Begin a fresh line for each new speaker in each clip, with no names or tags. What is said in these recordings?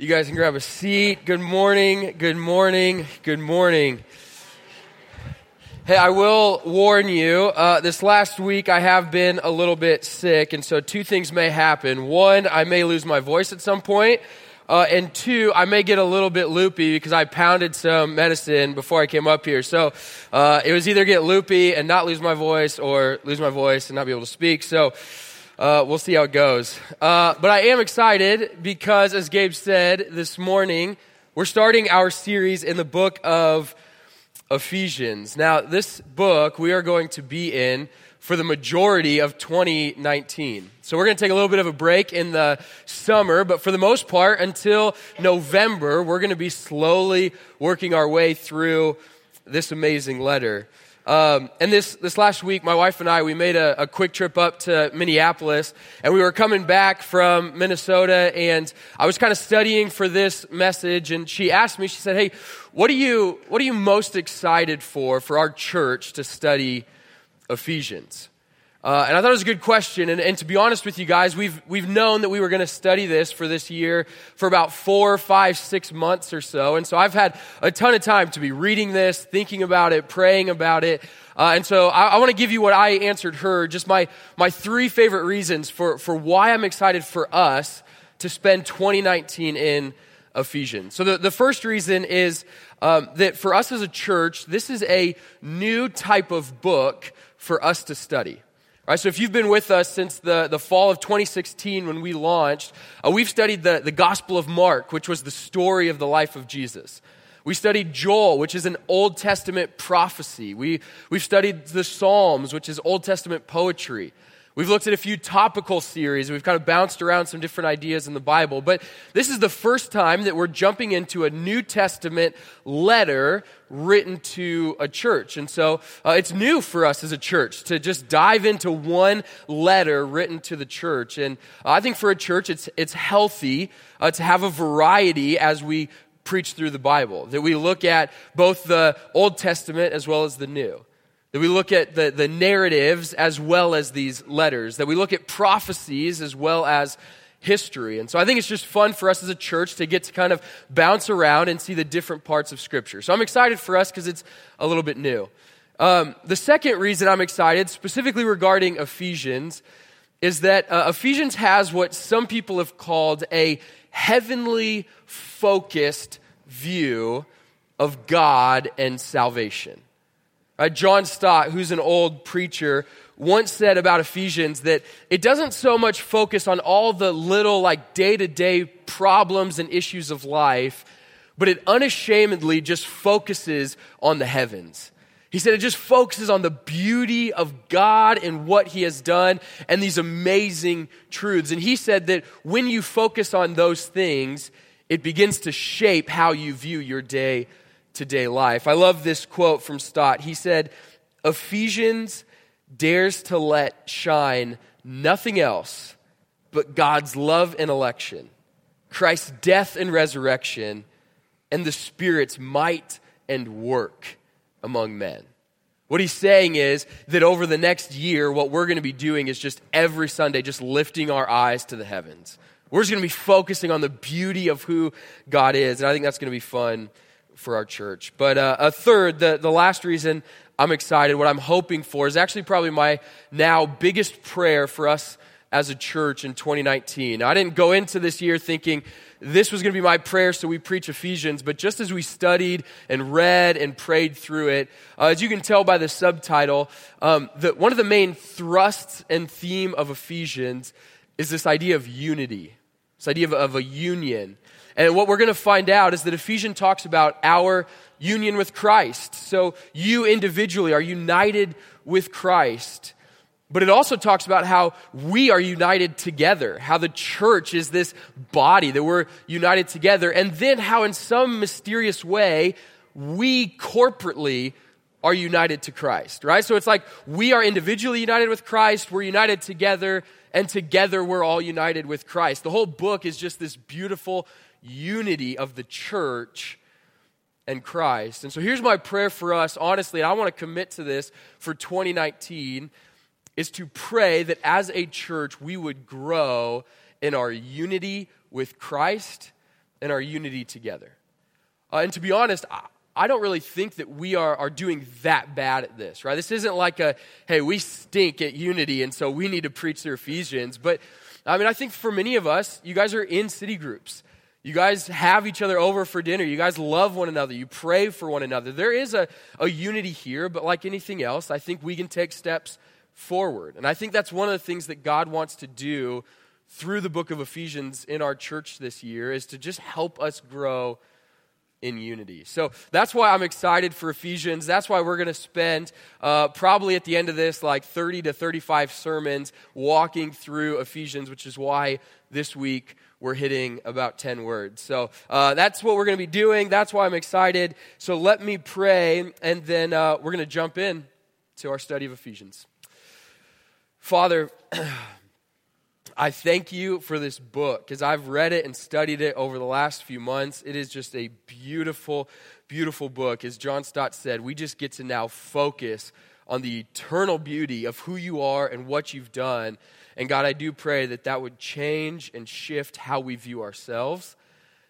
You guys can grab a seat. Good morning, good morning, good morning. Hey, I will warn you, uh, this last week I have been a little bit sick, and so two things may happen. One, I may lose my voice at some point, uh, and two, I may get a little bit loopy because I pounded some medicine before I came up here. So uh, it was either get loopy and not lose my voice, or lose my voice and not be able to speak. So uh, we'll see how it goes. Uh, but I am excited because, as Gabe said this morning, we're starting our series in the book of Ephesians. Now, this book we are going to be in for the majority of 2019. So we're going to take a little bit of a break in the summer, but for the most part, until November, we're going to be slowly working our way through this amazing letter. Um, and this, this last week, my wife and I, we made a, a, quick trip up to Minneapolis, and we were coming back from Minnesota, and I was kind of studying for this message, and she asked me, she said, hey, what are you, what are you most excited for, for our church to study Ephesians? Uh, and I thought it was a good question. And, and, to be honest with you guys, we've, we've known that we were going to study this for this year for about four, five, six months or so. And so I've had a ton of time to be reading this, thinking about it, praying about it. Uh, and so I, I want to give you what I answered her, just my, my three favorite reasons for, for why I'm excited for us to spend 2019 in Ephesians. So the, the first reason is um, that for us as a church, this is a new type of book for us to study. All right, so if you've been with us since the, the fall of 2016 when we launched, uh, we've studied the, the Gospel of Mark, which was the story of the life of Jesus. We studied Joel, which is an Old Testament prophecy. We, we've studied the Psalms, which is Old Testament poetry. We've looked at a few topical series. We've kind of bounced around some different ideas in the Bible. But this is the first time that we're jumping into a New Testament letter written to a church. And so uh, it's new for us as a church to just dive into one letter written to the church. And uh, I think for a church, it's, it's healthy uh, to have a variety as we preach through the Bible, that we look at both the Old Testament as well as the New. That we look at the, the narratives as well as these letters, that we look at prophecies as well as history. And so I think it's just fun for us as a church to get to kind of bounce around and see the different parts of Scripture. So I'm excited for us because it's a little bit new. Um, the second reason I'm excited, specifically regarding Ephesians, is that uh, Ephesians has what some people have called a heavenly focused view of God and salvation. Uh, John Stott, who's an old preacher, once said about Ephesians that it doesn't so much focus on all the little, like, day to day problems and issues of life, but it unashamedly just focuses on the heavens. He said it just focuses on the beauty of God and what He has done and these amazing truths. And he said that when you focus on those things, it begins to shape how you view your day to day life. I love this quote from Stott. He said, Ephesians dares to let shine nothing else but God's love and election, Christ's death and resurrection, and the Spirit's might and work among men. What he's saying is that over the next year, what we're going to be doing is just every Sunday, just lifting our eyes to the heavens. We're just going to be focusing on the beauty of who God is. And I think that's going to be fun for our church. But uh, a third, the, the last reason I'm excited, what I'm hoping for, is actually probably my now biggest prayer for us as a church in 2019. Now, I didn't go into this year thinking this was going to be my prayer, so we preach Ephesians, but just as we studied and read and prayed through it, uh, as you can tell by the subtitle, um, the, one of the main thrusts and theme of Ephesians is this idea of unity, this idea of, of a union. And what we're going to find out is that Ephesians talks about our union with Christ. So you individually are united with Christ. But it also talks about how we are united together, how the church is this body, that we're united together, and then how, in some mysterious way, we corporately are united to Christ, right? So it's like we are individually united with Christ, we're united together, and together we're all united with Christ. The whole book is just this beautiful unity of the church and Christ. And so here's my prayer for us, honestly, and I want to commit to this for 2019 is to pray that as a church we would grow in our unity with Christ and our unity together. Uh, and to be honest, I, I don't really think that we are, are doing that bad at this, right? This isn't like a, hey, we stink at unity, and so we need to preach through Ephesians. But I mean, I think for many of us, you guys are in city groups. You guys have each other over for dinner. You guys love one another. You pray for one another. There is a, a unity here, but like anything else, I think we can take steps forward. And I think that's one of the things that God wants to do through the book of Ephesians in our church this year is to just help us grow in unity. So that's why I'm excited for Ephesians. That's why we're going to spend uh, probably at the end of this like 30 to 35 sermons walking through Ephesians, which is why this week we're hitting about 10 words. So uh, that's what we're going to be doing. That's why I'm excited. So let me pray, and then uh, we're going to jump in to our study of Ephesians. Father, I thank you for this book because I've read it and studied it over the last few months. It is just a beautiful, beautiful book. As John Stott said, we just get to now focus on the eternal beauty of who you are and what you've done. And God, I do pray that that would change and shift how we view ourselves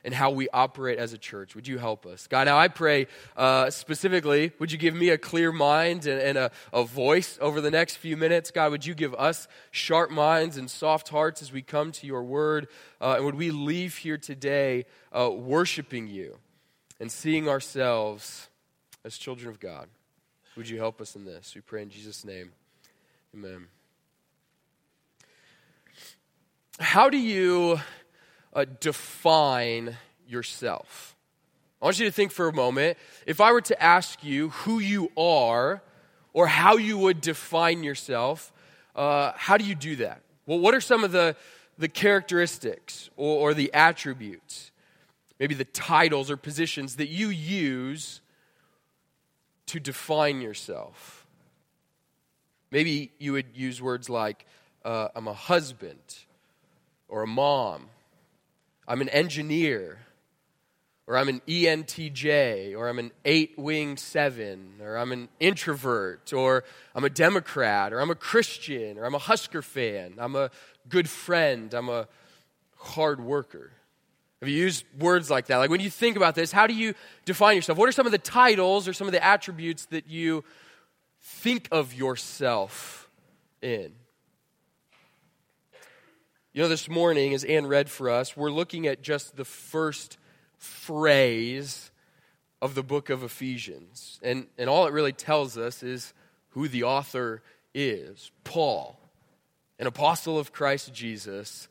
and how we operate as a church. Would you help us? God, now I pray uh, specifically, would you give me a clear mind and, and a, a, voice over the next few minutes? God, would you give us sharp minds and soft hearts as we come to your word? Uh, and would we leave here today uh, worshiping you and seeing ourselves as children of God? Would you help us in this? We pray in Jesus' name. Amen. How do you uh, define yourself. I want you to think for a moment if I were to ask you who you are or how you would define yourself, uh, how do you do that? Well, what are some of the, the characteristics or, or the attributes, maybe the titles or positions that you use to define yourself? Maybe you would use words like, uh, I'm a husband or a mom I'm an engineer, or I'm an ENTJ, or I'm an eight wing seven, or I'm an introvert, or I'm a Democrat, or I'm a Christian, or I'm a Husker fan, I'm a good friend, I'm a hard worker. Have you used words like that? Like when you think about this, how do you define yourself? What are some of the titles or some of the attributes that you think of yourself in? You know, this morning, as Anne read for us, we're looking at just the first phrase of the book of Ephesians. And, and all it really tells us is who the author is Paul, an apostle of Christ Jesus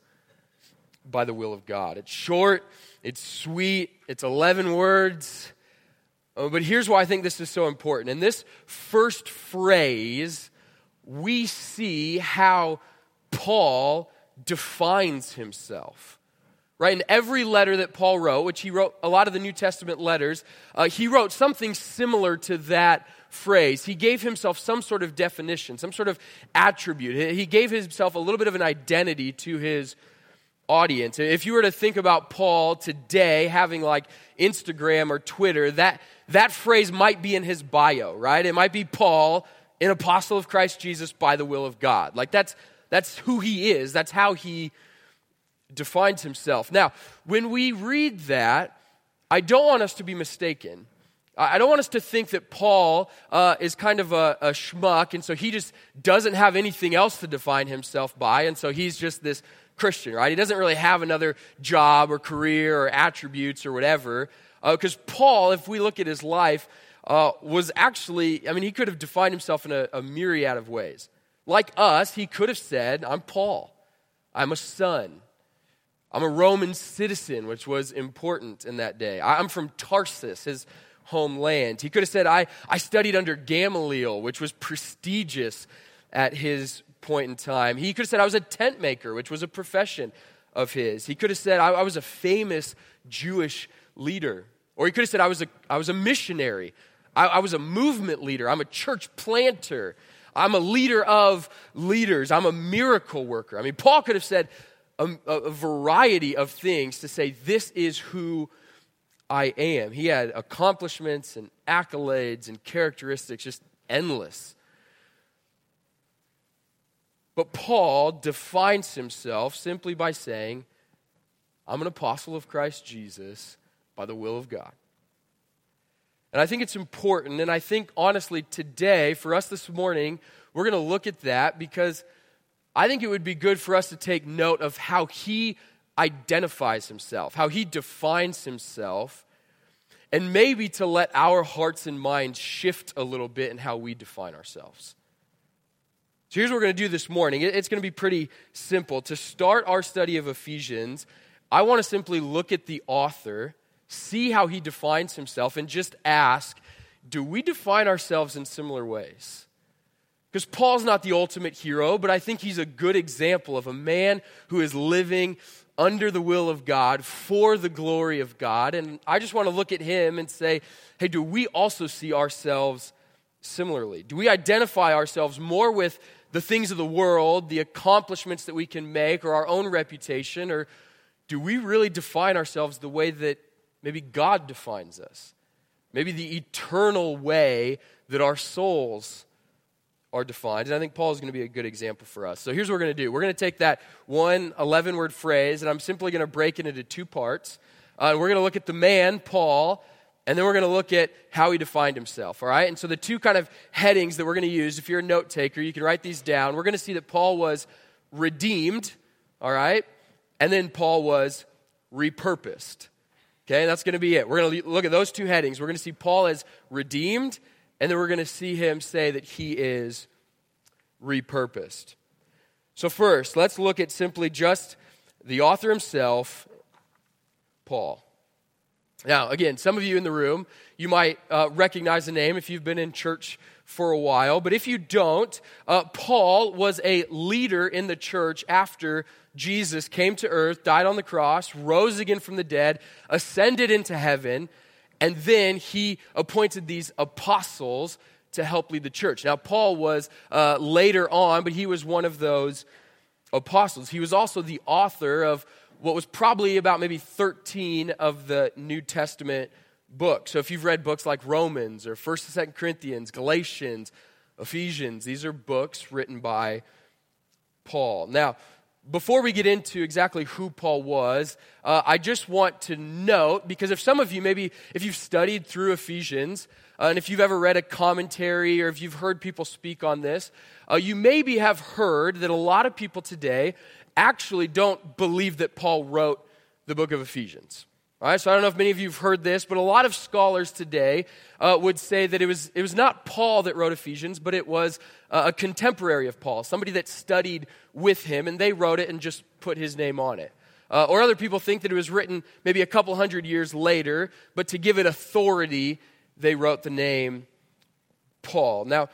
by the will of God. It's short, it's sweet, it's 11 words. Oh, but here's why I think this is so important. In this first phrase, we see how Paul defines himself. Right? In every letter that Paul wrote, which he wrote a lot of the New Testament letters, uh, he wrote something similar to that phrase. He gave himself some sort of definition, some sort of attribute. He gave himself a little bit of an identity to his audience. If you were to think about Paul today having like Instagram or Twitter, that, that phrase might be in his bio, right? It might be Paul, an apostle of Christ Jesus by the will of God. Like that's, that's who he is, that's how he defines himself. Now, when we read that, I don't want us to be mistaken. I don't want us to think that Paul uh, is kind of a, a schmuck, and so he just doesn't have anything else to define himself by, and so he's just this Christian, right? He doesn't really have another job or career or attributes or whatever. Because uh, Paul, if we look at his life, uh, was actually, I mean, he could have defined himself in a, a myriad of ways. Like us, he could have said, I'm Paul. I'm a son. I'm a Roman citizen, which was important in that day. I'm from Tarsus, his homeland. He could have said, I, I studied under Gamaliel, which was prestigious at his point in time. He could have said, I was a tent maker, which was a profession of his. He could have said, I, I was a famous Jewish leader. Or he could have said, I was a, I was a missionary. I, I was a movement leader. I'm a church planter. I'm a leader of leaders. I'm a miracle worker. I mean, Paul could have said a, a, variety of things to say, This is who I am. He had accomplishments and accolades and characteristics, just endless. But Paul defines himself simply by saying, I'm an apostle of Christ Jesus by the will of God. And I think it's important, and I think honestly today, for us this morning, we're going to look at that because I think it would be good for us to take note of how he identifies himself, how he defines himself, and maybe to let our hearts and minds shift a little bit in how we define ourselves. So here's what we're going to do this morning. It's going to be pretty simple. To start our study of Ephesians, I want to simply look at the author, see how he defines himself, and just ask do we define ourselves in similar ways? Because Paul's not the ultimate hero, but I think he's a good example of a man who is living under the will of God for the glory of God. And I just want to look at him and say, hey, do we also see ourselves similarly? Do we identify ourselves more with the things of the world, the accomplishments that we can make, or our own reputation? Or do we really define ourselves the way that maybe God defines us? Maybe the eternal way that our souls are defined. And I think Paul is going to be a good example for us. So here's what we're going to do we're going to take that one 11 word phrase, and I'm simply going to break it into two parts. Uh, we're going to look at the man, Paul, and then we're going to look at how he defined himself, all right? And so the two kind of headings that we're going to use, if you're a note taker, you can write these down. We're going to see that Paul was redeemed, all right? And then Paul was repurposed. Okay, that's going to be it. We're going to look at those two headings. We're going to see Paul as redeemed, and then we're going to see him say that he is repurposed. So, first, let's look at simply just the author himself, Paul. Now, again, some of you in the room, you might uh, recognize the name if you've been in church for a while. But if you don't, uh, Paul was a leader in the church after Jesus came to earth, died on the cross, rose again from the dead, ascended into heaven, and then he appointed these apostles to help lead the church. Now, Paul was uh, later on, but he was one of those apostles. He was also the author of what was probably about maybe 13 of the New Testament books. So if you've read books like Romans or 1st and 2nd Corinthians, Galatians, Ephesians, these are books written by Paul. Now, before we get into exactly who Paul was, uh, I just want to note because if some of you, maybe if you've studied through Ephesians, uh, and if you've ever read a commentary or if you've heard people speak on this, uh, you maybe have heard that a lot of people today actually don't believe that Paul wrote the book of Ephesians. All right, so I don't know if many of you have heard this, but a lot of scholars today uh, would say that it was, it was not Paul that wrote Ephesians, but it was uh, a contemporary of Paul, somebody that studied with him, and they wrote it and just put his name on it. Uh, or other people think that it was written maybe a couple hundred years later, but to give it authority, they wrote the name Paul. Now,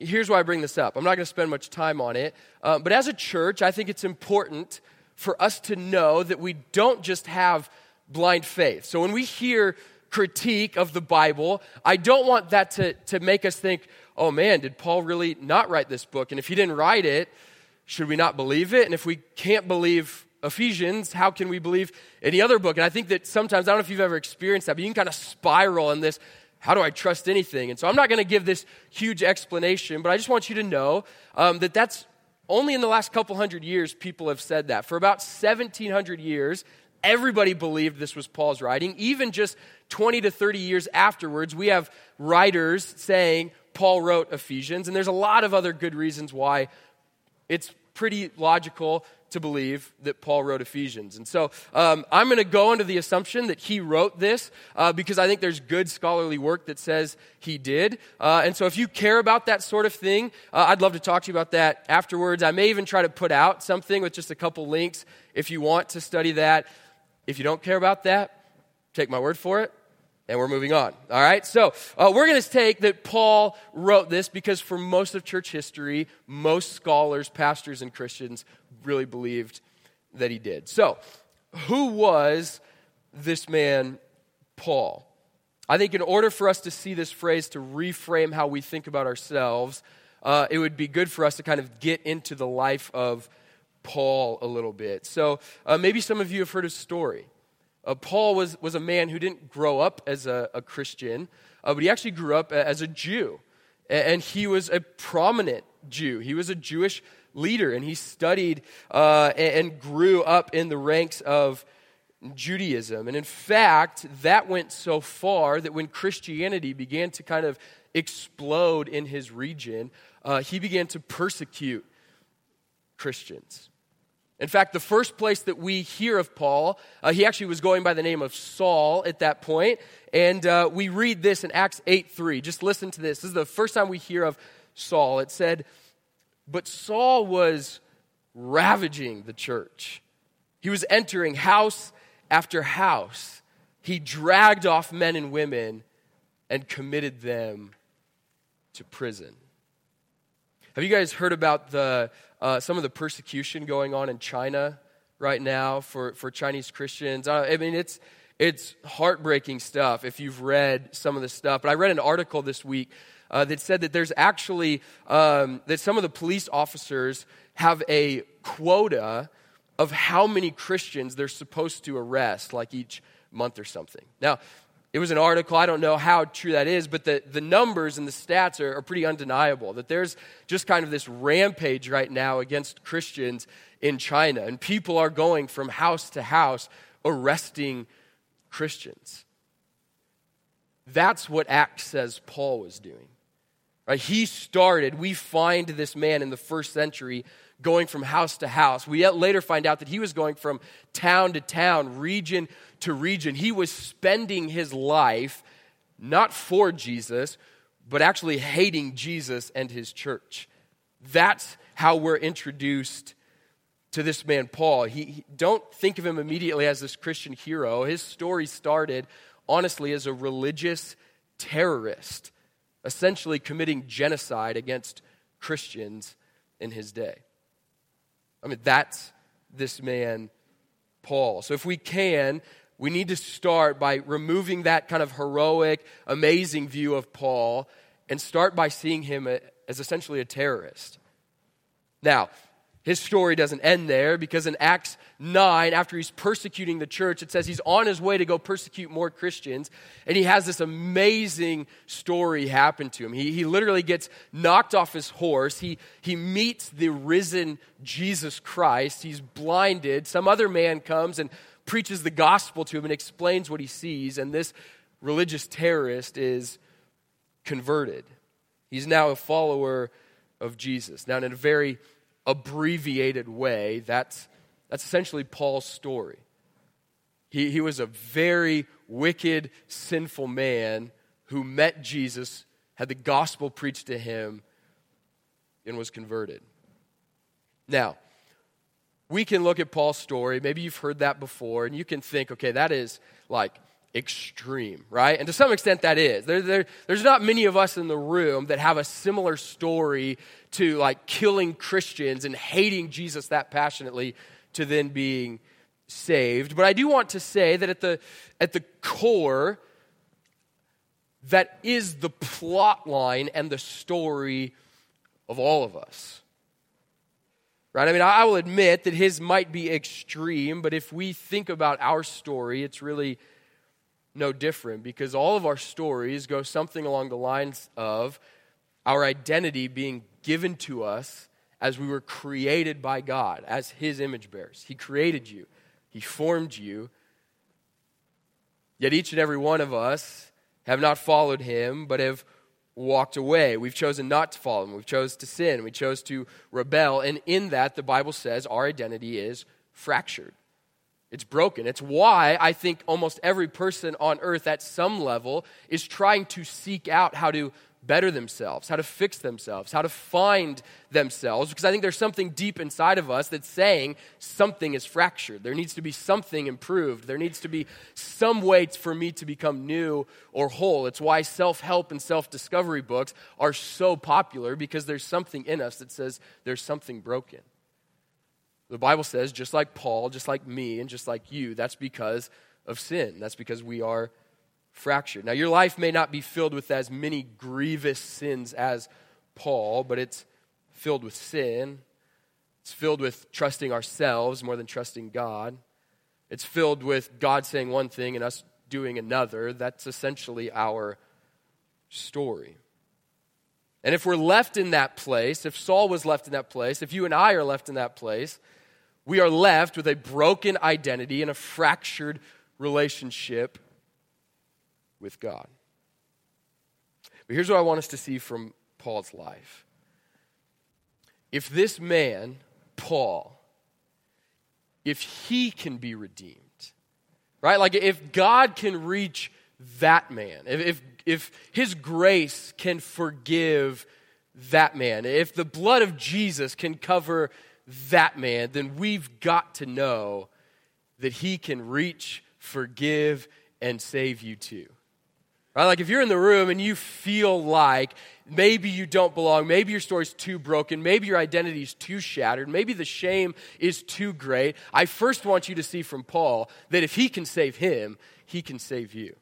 here's why I bring this up. I'm not going to spend much time on it, uh, but as a church, I think it's important for us to know that we don't just have blind faith. So when we hear critique of the Bible, I don't want that to, to make us think, oh man, did Paul really not write this book? And if he didn't write it, should we not believe it? And if we can't believe Ephesians, how can we believe any other book? And I think that sometimes, I don't know if you've ever experienced that, but you can kind of spiral in this how do I trust anything? And so I'm not going to give this huge explanation, but I just want you to know um, that that's only in the last couple hundred years people have said that. For about 1700 years, Everybody believed this was Paul's writing. Even just 20 to 30 years afterwards, we have writers saying Paul wrote Ephesians, and there's a lot of other good reasons why it's pretty logical to believe that Paul wrote Ephesians. And so um, I'm going to go into the assumption that he wrote this uh, because I think there's good scholarly work that says he did. Uh, and so if you care about that sort of thing, uh, I'd love to talk to you about that afterwards. I may even try to put out something with just a couple links if you want to study that. If you don't care about that, take my word for it, and we're moving on. All right? So uh, we're going to take that Paul wrote this because for most of church history, most scholars, pastors, and Christians really believed that he did. So, who was this man, Paul? I think in order for us to see this phrase, to reframe how we think about ourselves, uh, it would be good for us to kind of get into the life of Paul a little bit. So uh, maybe some of you have heard his story. Uh, Paul was, was a man who didn't grow up as a, a Christian, uh, but he actually grew up as a Jew. And he was a prominent Jew. He was a Jewish leader, and he studied uh, and grew up in the ranks of Judaism. And in fact, that went so far that when Christianity began to kind of explode in his region, uh, he began to persecute Christians. In fact, the first place that we hear of Paul, uh, he actually was going by the name of Saul at that point, and uh, we read this in Acts 8 3. Just listen to this. This is the first time we hear of Saul. It said, But Saul was ravaging the church. He was entering house after house. He dragged off men and women and committed them to prison. Have you guys heard about the, uh, some of the persecution going on in China right now for, for Chinese Christians? I mean, it's, it's heartbreaking stuff if you've read some of the stuff. But I read an article this week uh, that said that there's actually, um, that some of the police officers have a quota of how many Christians they're supposed to arrest, like each month or something. Now, it was an article. I don't know how true that is, but the, the numbers and the stats are, are pretty undeniable. That there's just kind of this rampage right now against Christians in China, and people are going from house to house arresting Christians. That's what Acts says Paul was doing. Right? He started, we find this man in the first century going from house to house. We later find out that he was going from town to town, region to region. He was spending his life not for Jesus, but actually hating Jesus and his church. That's how we're introduced to this man, Paul. He, he, don't think of him immediately as this Christian hero. His story started, honestly, as a religious terrorist, essentially committing genocide against Christians in his day. I mean, that's this man, Paul. So if we can, we need to start by removing that kind of heroic, amazing view of Paul and start by seeing him as essentially a terrorist. Now, his story doesn't end there because in Acts 9, after he's persecuting the church, it says he's on his way to go persecute more Christians. And he has this amazing story happen to him. He, he literally gets knocked off his horse. He, he meets the risen Jesus Christ. He's blinded. Some other man comes and preaches the gospel to him and explains what he sees. And this religious terrorist is converted. He's now a follower of Jesus. Now, in a very abbreviated way, that's, that's essentially Paul's story. He, he was a very wicked, sinful man who met Jesus, had the gospel preached to him, and was converted. Now, we can look at Paul's story. Maybe you've heard that before, and you can think, okay, that is like extreme, right? And to some extent, that is. There, there, there's not many of us in the room that have a similar story to like killing Christians and hating Jesus that passionately to then being saved. But I do want to say that at the, at the core, that is the plot line and the story of all of us. Right? I mean, I will admit that his might be extreme, but if we think about our story, it's really no different because all of our stories go something along the lines of our identity being given to us as we were created by God, as His image bearers. He created you, He formed you. Yet each and every one of us have not followed Him, but have walked away. We've chosen not to follow Him. We've chosen to sin. We chose to rebel. And in that, the Bible says our identity is fractured. It's broken. It's why I think almost every person on earth at some level is trying to seek out how to better themselves, how to fix themselves, how to find themselves, because I think there's something deep inside of us that's saying something is fractured. There needs to be something improved. There needs to be some way for me to become new or whole. It's why self help and self discovery books are so popular, because there's something in us that says there's something broken. The Bible says, just like Paul, just like me, and just like you, that's because of sin. That's because we are fractured. Now, your life may not be filled with as many grievous sins as Paul, but it's filled with sin. It's filled with trusting ourselves more than trusting God. It's filled with God saying one thing and us doing another. That's essentially our story. And if we're left in that place, if Saul was left in that place, if you and I are left in that place, we are left with a broken identity and a fractured relationship with God. But here's what I want us to see from Paul's life. If this man, Paul, if he can be redeemed, right? Like if God can reach that man, if, if, if his grace can forgive that man, if the blood of Jesus can cover that man, then we've got to know that he can reach, forgive, and save you too. Right? Like if you're in the room and you feel like maybe you don't belong, maybe your story's too broken, maybe your identity's too shattered, maybe the shame is too great, I first want you to see from Paul that if he can save him, he can save you.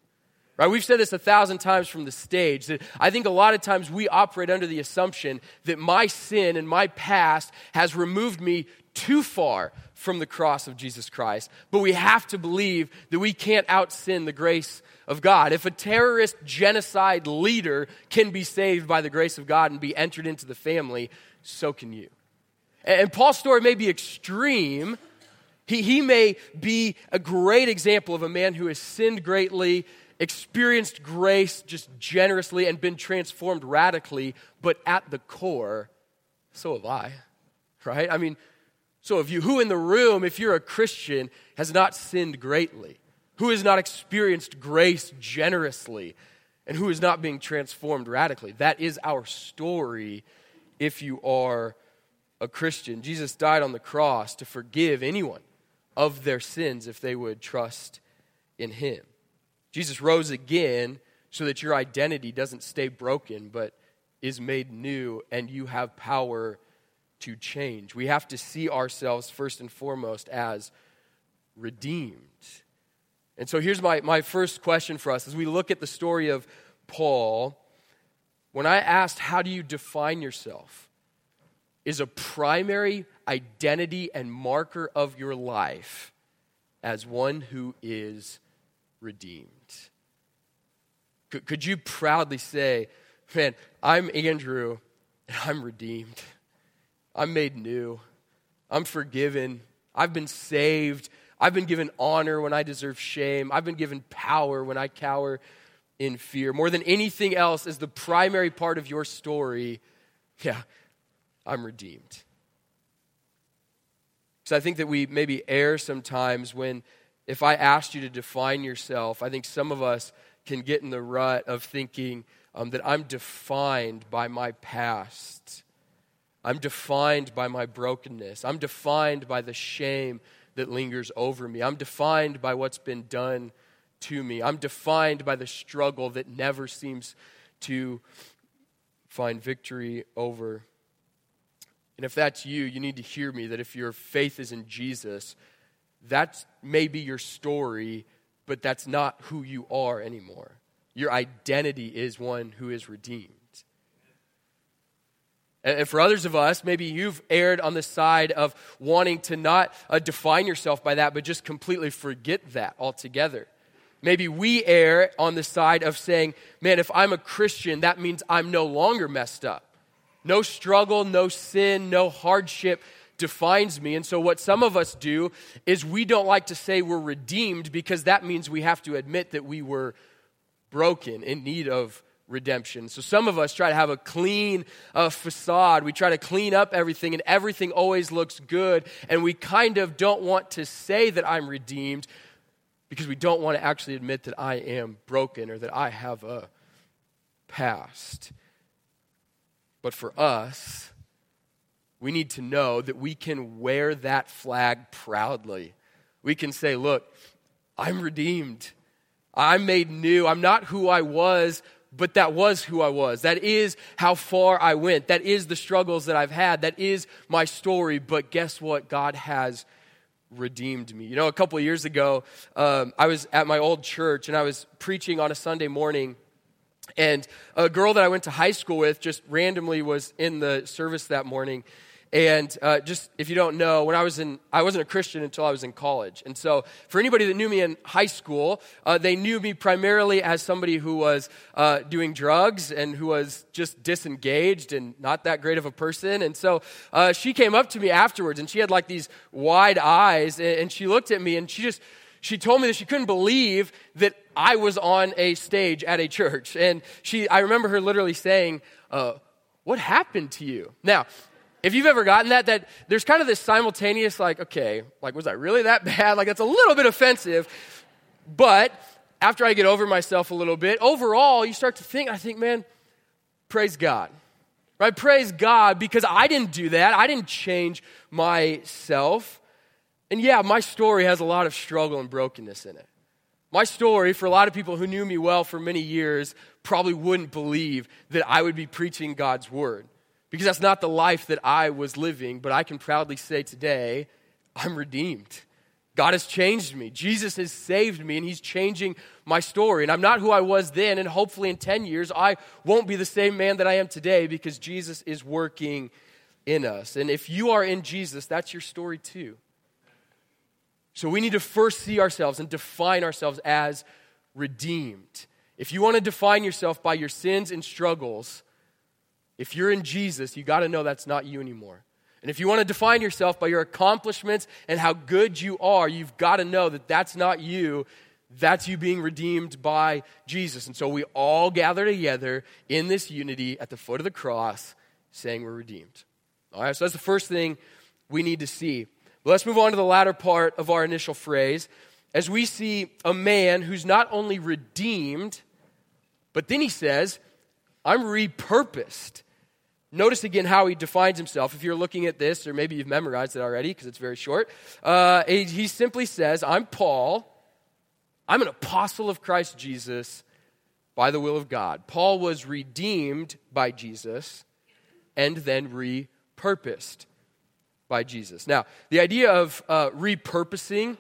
Right? We've said this a thousand times from the stage that I think a lot of times we operate under the assumption that my sin and my past has removed me too far from the cross of Jesus Christ. But we have to believe that we can't out sin the grace of God. If a terrorist genocide leader can be saved by the grace of God and be entered into the family, so can you. And Paul's story may be extreme. He, he may be a great example of a man who has sinned greatly experienced grace just generously and been transformed radically, but at the core, so have I, right? I mean, so have you. Who in the room, if you're a Christian, has not sinned greatly? Who has not experienced grace generously? And who is not being transformed radically? That is our story if you are a Christian. Jesus died on the cross to forgive anyone of their sins if they would trust in him. Jesus rose again so that your identity doesn't stay broken, but is made new, and you have power to change. We have to see ourselves first and foremost as redeemed. And so here's my, my first question for us as we look at the story of Paul. When I asked, How do you define yourself? is a primary identity and marker of your life as one who is redeemed. Could, could you proudly say, Man, I'm Andrew and I'm redeemed? I'm made new. I'm forgiven. I've been saved. I've been given honor when I deserve shame. I've been given power when I cower in fear. More than anything else, as the primary part of your story, yeah, I'm redeemed. So I think that we maybe err sometimes when if I asked you to define yourself, I think some of us can get in the rut of thinking um, that I'm defined by my past. I'm defined by my brokenness. I'm defined by the shame that lingers over me. I'm defined by what's been done to me. I'm defined by the struggle that never seems to find victory over. And if that's you, you need to hear me that if your faith is in Jesus, that's maybe your story, but that's not who you are anymore. Your identity is one who is redeemed. And for others of us, maybe you've erred on the side of wanting to not uh, define yourself by that, but just completely forget that altogether. Maybe we err on the side of saying, man, if I'm a Christian, that means I'm no longer messed up. No struggle, no sin, no hardship defines me. And so, what some of us do is we don't like to say we're redeemed because that means we have to admit that we were broken, in need of redemption. So, some of us try to have a clean uh, facade. We try to clean up everything, and everything always looks good. And we kind of don't want to say that I'm redeemed because we don't want to actually admit that I am broken or that I have a past. But for us, we need to know that we can wear that flag proudly. We can say, Look, I'm redeemed. I'm made new. I'm not who I was, but that was who I was. That is how far I went. That is the struggles that I've had. That is my story. But guess what? God has redeemed me. You know, a couple of years ago, um, I was at my old church and I was preaching on a Sunday morning. And a girl that I went to high school with just randomly was in the service that morning. And uh, just if you don't know, when I was in, I wasn't a Christian until I was in college. And so, for anybody that knew me in high school, uh, they knew me primarily as somebody who was uh, doing drugs and who was just disengaged and not that great of a person. And so, uh, she came up to me afterwards, and she had like these wide eyes, and she looked at me, and she just she told me that she couldn't believe that I was on a stage at a church. And she, I remember her literally saying, uh, What happened to you? Now, if you've ever gotten that, that there's kind of this simultaneous, like, okay, like, was I really that bad? Like, that's a little bit offensive. But after I get over myself a little bit, overall, you start to think, I think, man, praise God. Right? Praise God because I didn't do that. I didn't change myself. And yeah, my story has a lot of struggle and brokenness in it. My story, for a lot of people who knew me well for many years, probably wouldn't believe that I would be preaching God's word because that's not the life that I was living. But I can proudly say today, I'm redeemed. God has changed me. Jesus has saved me, and He's changing my story. And I'm not who I was then, and hopefully in 10 years, I won't be the same man that I am today because Jesus is working in us. And if you are in Jesus, that's your story too. So we need to first see ourselves and define ourselves as redeemed. If you want to define yourself by your sins and struggles, if you're in Jesus, you got to know that's not you anymore. And if you want to define yourself by your accomplishments and how good you are, you've got to know that that's not you. That's you being redeemed by Jesus. And so we all gather together in this unity at the foot of the cross saying we're redeemed. All right, so that's the first thing we need to see. But Let's move on to the latter part of our initial phrase as we see a man who's not only redeemed, but then he says, I'm repurposed. Notice again how he defines himself. If you're looking at this, or maybe you've memorized it already because it's very short, uh, he simply says, I'm Paul. I'm an apostle of Christ Jesus by the will of God. Paul was redeemed by Jesus and then repurposed by Jesus. Now, the idea of uh, repurposing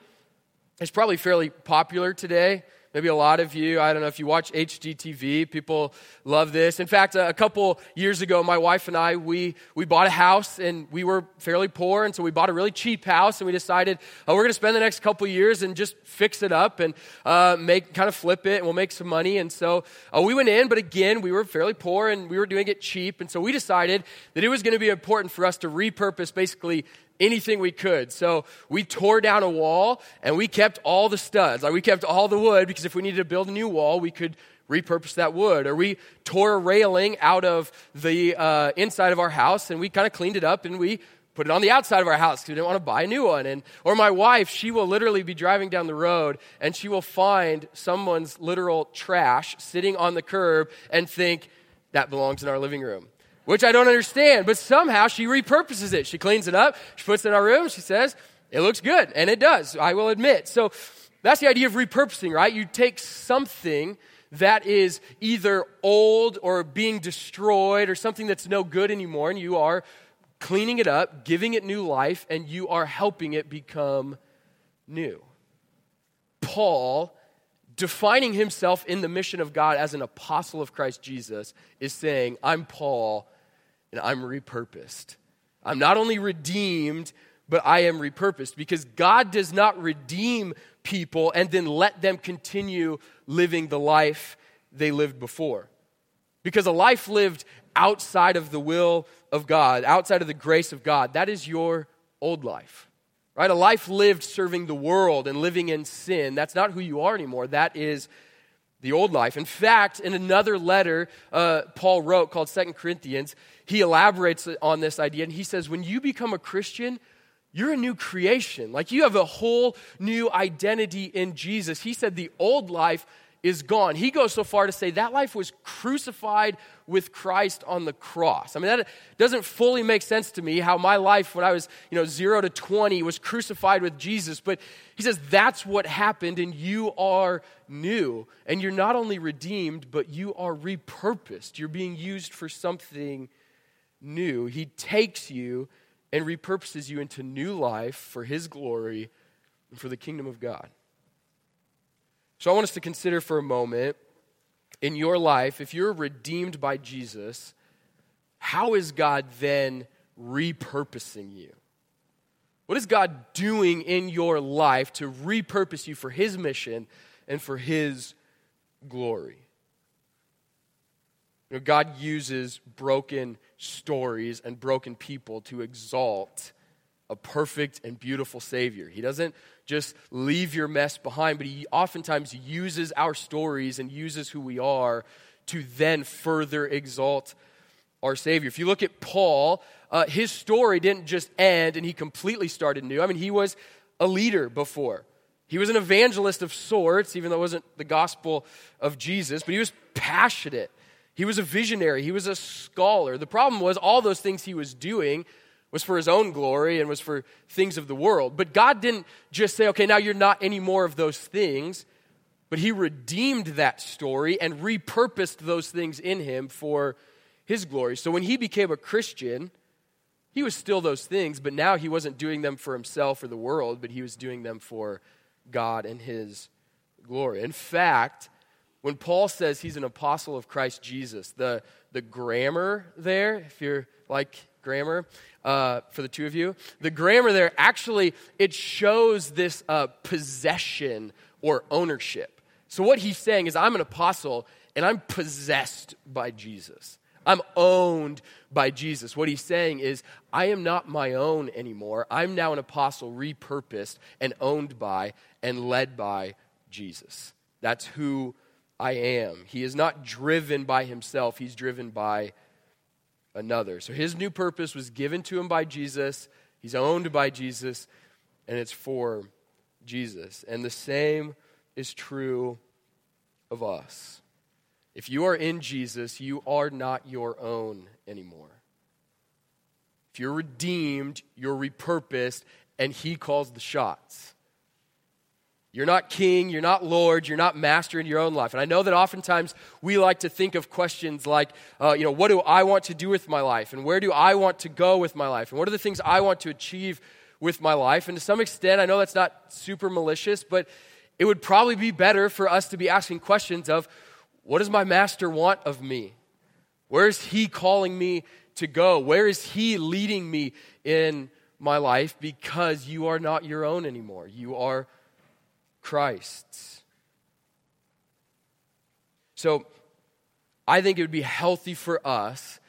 is probably fairly popular today. Maybe a lot of you, I don't know if you watch HGTV, people love this. In fact, a, couple years ago, my wife and I, we, we bought a house and we were fairly poor. And so we bought a really cheap house and we decided oh, we're going to spend the next couple years and just fix it up and uh, make, kind of flip it and we'll make some money. And so uh, we went in, but again, we were fairly poor and we were doing it cheap. And so we decided that it was going to be important for us to repurpose basically anything we could. So we tore down a wall and we kept all the studs. Like we kept all the wood because if we needed to build a new wall, we could repurpose that wood. Or we tore a railing out of the uh, inside of our house and we kind of cleaned it up and we put it on the outside of our house because we didn't want to buy a new one. And, or my wife, she will literally be driving down the road and she will find someone's literal trash sitting on the curb and think, that belongs in our living room which I don't understand, but somehow she repurposes it. She cleans it up, she puts it in our room, she says, it looks good, and it does, I will admit. So that's the idea of repurposing, right? You take something that is either old or being destroyed or something that's no good anymore, and you are cleaning it up, giving it new life, and you are helping it become new. Paul, defining himself in the mission of God as an apostle of Christ Jesus, is saying, I'm Paul and I'm repurposed. I'm not only redeemed, but I am repurposed because God does not redeem people and then let them continue living the life they lived before. Because a life lived outside of the will of God, outside of the grace of God, that is your old life. Right? A life lived serving the world and living in sin, that's not who you are anymore. That is the old life. In fact, in another letter uh, Paul wrote called Second Corinthians, he elaborates on this idea and he says, when you become a Christian, you're a new creation. Like you have a whole new identity in Jesus. He said the old life is gone. He goes so far to say that life was crucified with Christ on the cross. I mean, that doesn't fully make sense to me how my life when I was, you know, 0 to 20 was crucified with Jesus, but he says that's what happened and you are new. And you're not only redeemed, but you are repurposed. You're being used for something new. He takes you and repurposes you into new life for his glory and for the kingdom of God. So I want us to consider for a moment in your life, if you're redeemed by Jesus, how is God then repurposing you? What is God doing in your life to repurpose you for His mission and for His glory? You know, God uses broken stories and broken people to exalt a perfect and beautiful Savior. He doesn't just leave your mess behind, but He oftentimes uses our stories and uses who we are to then further exalt our Savior. If you look at Paul, uh, his story didn't just end and he completely started new. I mean, he was a leader before. He was an evangelist of sorts, even though it wasn't the gospel of Jesus, but he was passionate. He was a visionary. He was a scholar. The problem was, all those things he was doing was for his own glory and was for things of the world. But God didn't just say, okay, now you're not any more of those things, but he redeemed that story and repurposed those things in him for his glory. So when he became a Christian, he was still those things, but now he wasn't doing them for himself or the world, but he was doing them for God and his glory. In fact, when Paul says he's an apostle of Christ Jesus, the, the grammar there, if you're like grammar, uh, for the two of you, the grammar there actually, it shows this uh, possession or ownership. So what he's saying is, I'm an apostle and I'm possessed by Jesus. I'm owned by Jesus. What he's saying is, I am not my own anymore. I'm now an apostle repurposed and owned by and led by Jesus. That's who I am. He is not driven by himself, he's driven by another. So his new purpose was given to him by Jesus, he's owned by Jesus, and it's for Jesus. And the same is true of us. If you are in Jesus, you are not your own anymore. If you're redeemed, you're repurposed, and He calls the shots. You're not king, you're not Lord, you're not master in your own life. And I know that oftentimes we like to think of questions like, uh, you know, what do I want to do with my life? And where do I want to go with my life? And what are the things I want to achieve with my life? And to some extent, I know that's not super malicious, but it would probably be better for us to be asking questions of, what does my master want of me? Where is he calling me to go? Where is he leading me in my life? Because you are not your own anymore. You are Christ's. So I think it would be healthy for us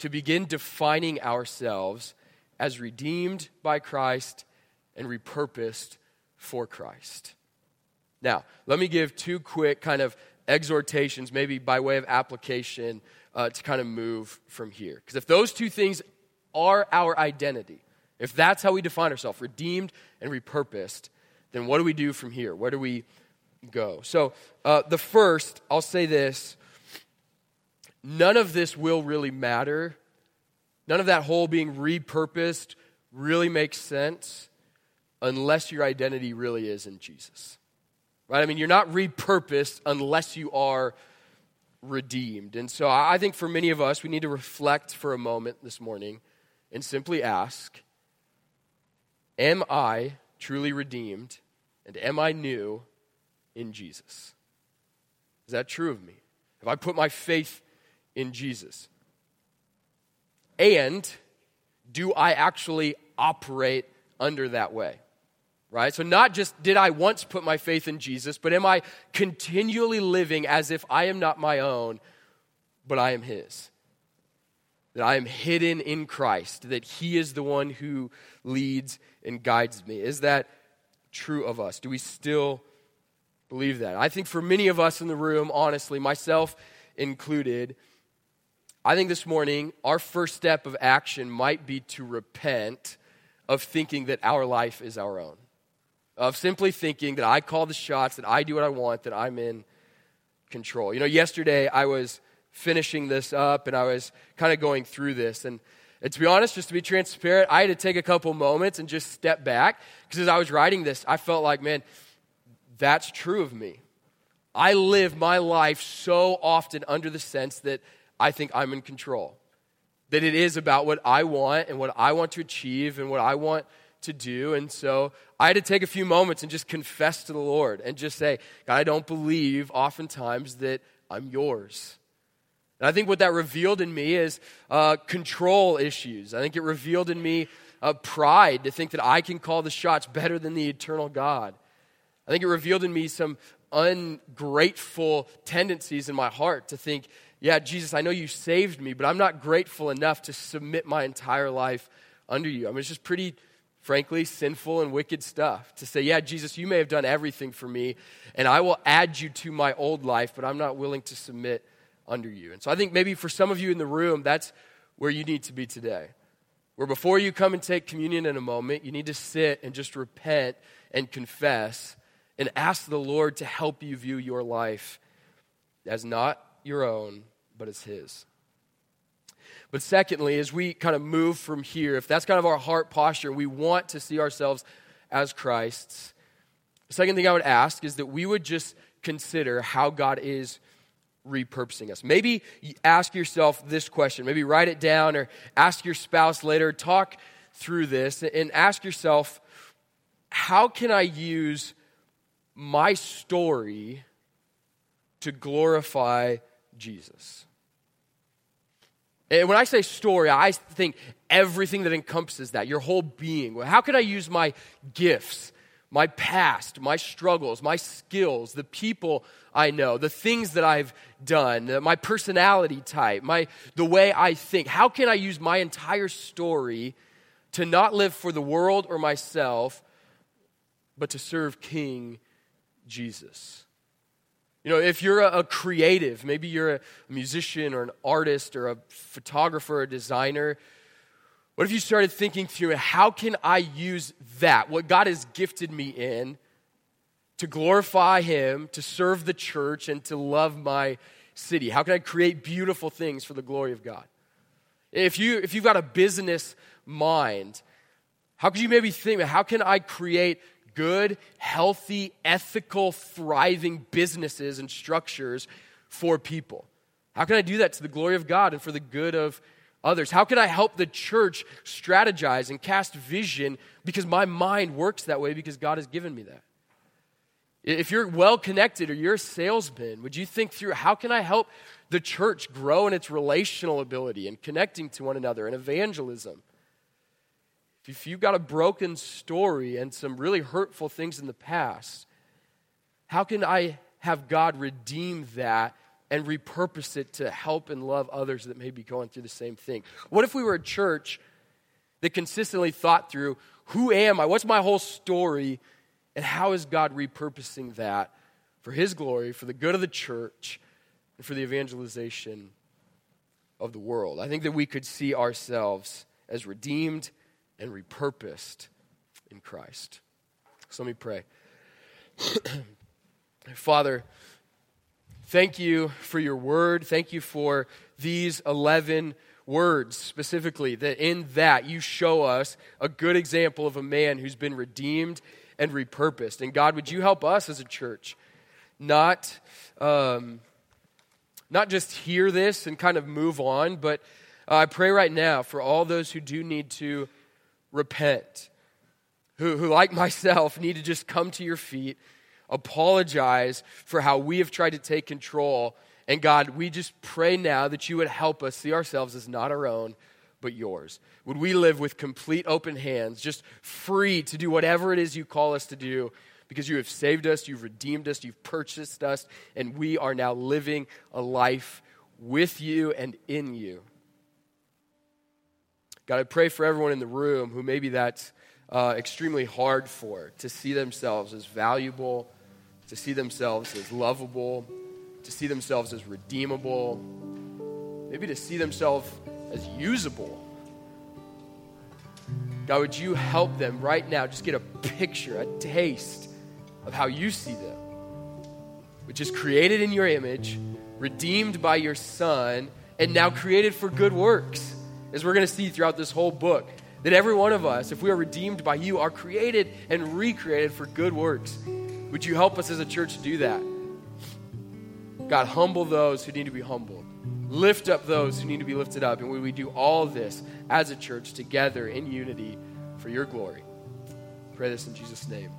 to begin defining ourselves as redeemed by Christ and repurposed for Christ. Now, let me give two quick kind of exhortations, maybe by way of application, uh, to kind of move from here. Because if those two things are our identity, if that's how we define ourselves, redeemed and repurposed, then what do we do from here? Where do we go? So, uh, the first, I'll say this none of this will really matter. None of that whole being repurposed really makes sense unless your identity really is in Jesus. Right? I mean, you're not repurposed unless you are redeemed. And so I think for many of us, we need to reflect for a moment this morning and simply ask Am I truly redeemed? And am I new in Jesus? Is that true of me? Have I put my faith in Jesus? And do I actually operate under that way? right? So, not just did I once put my faith in Jesus, but am I continually living as if I am not my own, but I am His? That I am hidden in Christ, that He is the one who leads and guides me. Is that true of us? Do we still believe that? I think for many of us in the room, honestly, myself included, I think this morning our first step of action might be to repent of thinking that our life is our own of simply thinking that I call the shots, that I do what I want, that I'm in control. You know, yesterday I was finishing this up and I was kind of going through this. And, and to be honest, just to be transparent, I had to take a couple moments and just step back because as I was writing this, I felt like, man, that's true of me. I live my life so often under the sense that I think I'm in control. That it is about what I want and what I want to achieve and what I want to do. And so I had to take a few moments and just confess to the Lord and just say, God, I don't believe oftentimes that I'm yours. And I think what that revealed in me is uh, control issues. I think it revealed in me uh, pride to think that I can call the shots better than the eternal God. I think it revealed in me some ungrateful tendencies in my heart to think, yeah, Jesus, I know you saved me, but I'm not grateful enough to submit my entire life under you. I mean, it's just pretty, frankly, sinful and wicked stuff to say, yeah, Jesus, you may have done everything for me, and I will add you to my old life, but I'm not willing to submit under you. And so I think maybe for some of you in the room, that's where you need to be today. Where before you come and take communion in a moment, you need to sit and just repent and confess and ask the Lord to help you view your life as not your own, but as His. But secondly, as we kind of move from here, if that's kind of our heart posture, we want to see ourselves as Christ's. The second thing I would ask is that we would just consider how God is repurposing us. Maybe ask yourself this question. Maybe write it down or ask your spouse later. Talk through this and ask yourself how can I use my story to glorify Jesus? And when I say story, I think everything that encompasses that, your whole being. How can I use my gifts, my past, my struggles, my skills, the people I know, the things that I've done, my personality type, my, the way I think. How can I use my entire story to not live for the world or myself, but to serve King Jesus? You know, if you're a, a creative, maybe you're a musician or an artist or a photographer a designer, what if you started thinking through how can I use that, what God has gifted me in, to glorify Him, to serve the church, and to love my city? How can I create beautiful things for the glory of God? If, you, if you've got a business mind, how could you maybe think, how can I create good, healthy, ethical, thriving businesses and structures for people? How can I do that to the glory of God and for the good of others? How can I help the church strategize and cast vision because my mind works that way because God has given me that? If you're well connected or you're a salesman, would you think through how can I help the church grow in its relational ability and connecting to one another and evangelism? if you've got a broken story and some really hurtful things in the past, how can I have God redeem that and repurpose it to help and love others that may be going through the same thing? What if we were a church that consistently thought through who am I? What's my whole story? And how is God repurposing that for His glory, for the good of the church, and for the evangelization of the world? I think that we could see ourselves as redeemed and repurposed in Christ. So let me pray. Father, thank you for your word. Thank you for these 11 words specifically, that in that you show us a good example of a man who's been redeemed and repurposed. And God, would you help us as a church not, um, not just hear this and kind of move on, but uh, I pray right now for all those who do need to repent, who, who, like myself, need to just come to your feet, apologize for how we have tried to take control. And God, we just pray now that you would help us see ourselves as not our own, but yours. Would we live with complete open hands, just free to do whatever it is you call us to do? Because you have saved us, you've redeemed us, you've purchased us, and we are now living a life with you and in you. God, I pray for everyone in the room who maybe that's uh, extremely hard for to see themselves as valuable, to see themselves as lovable, to see themselves as redeemable, maybe to see themselves as usable. God, would you help them right now just get a picture, a taste of how you see them, which is created in your image, redeemed by your Son, and now created for good works as we're going to see throughout this whole book, that every one of us, if we are redeemed by you, are created and recreated for good works. Would you help us as a church do that? God, humble those who need to be humbled. Lift up those who need to be lifted up. And would we do all this as a church together in unity for your glory? Pray this in Jesus' name.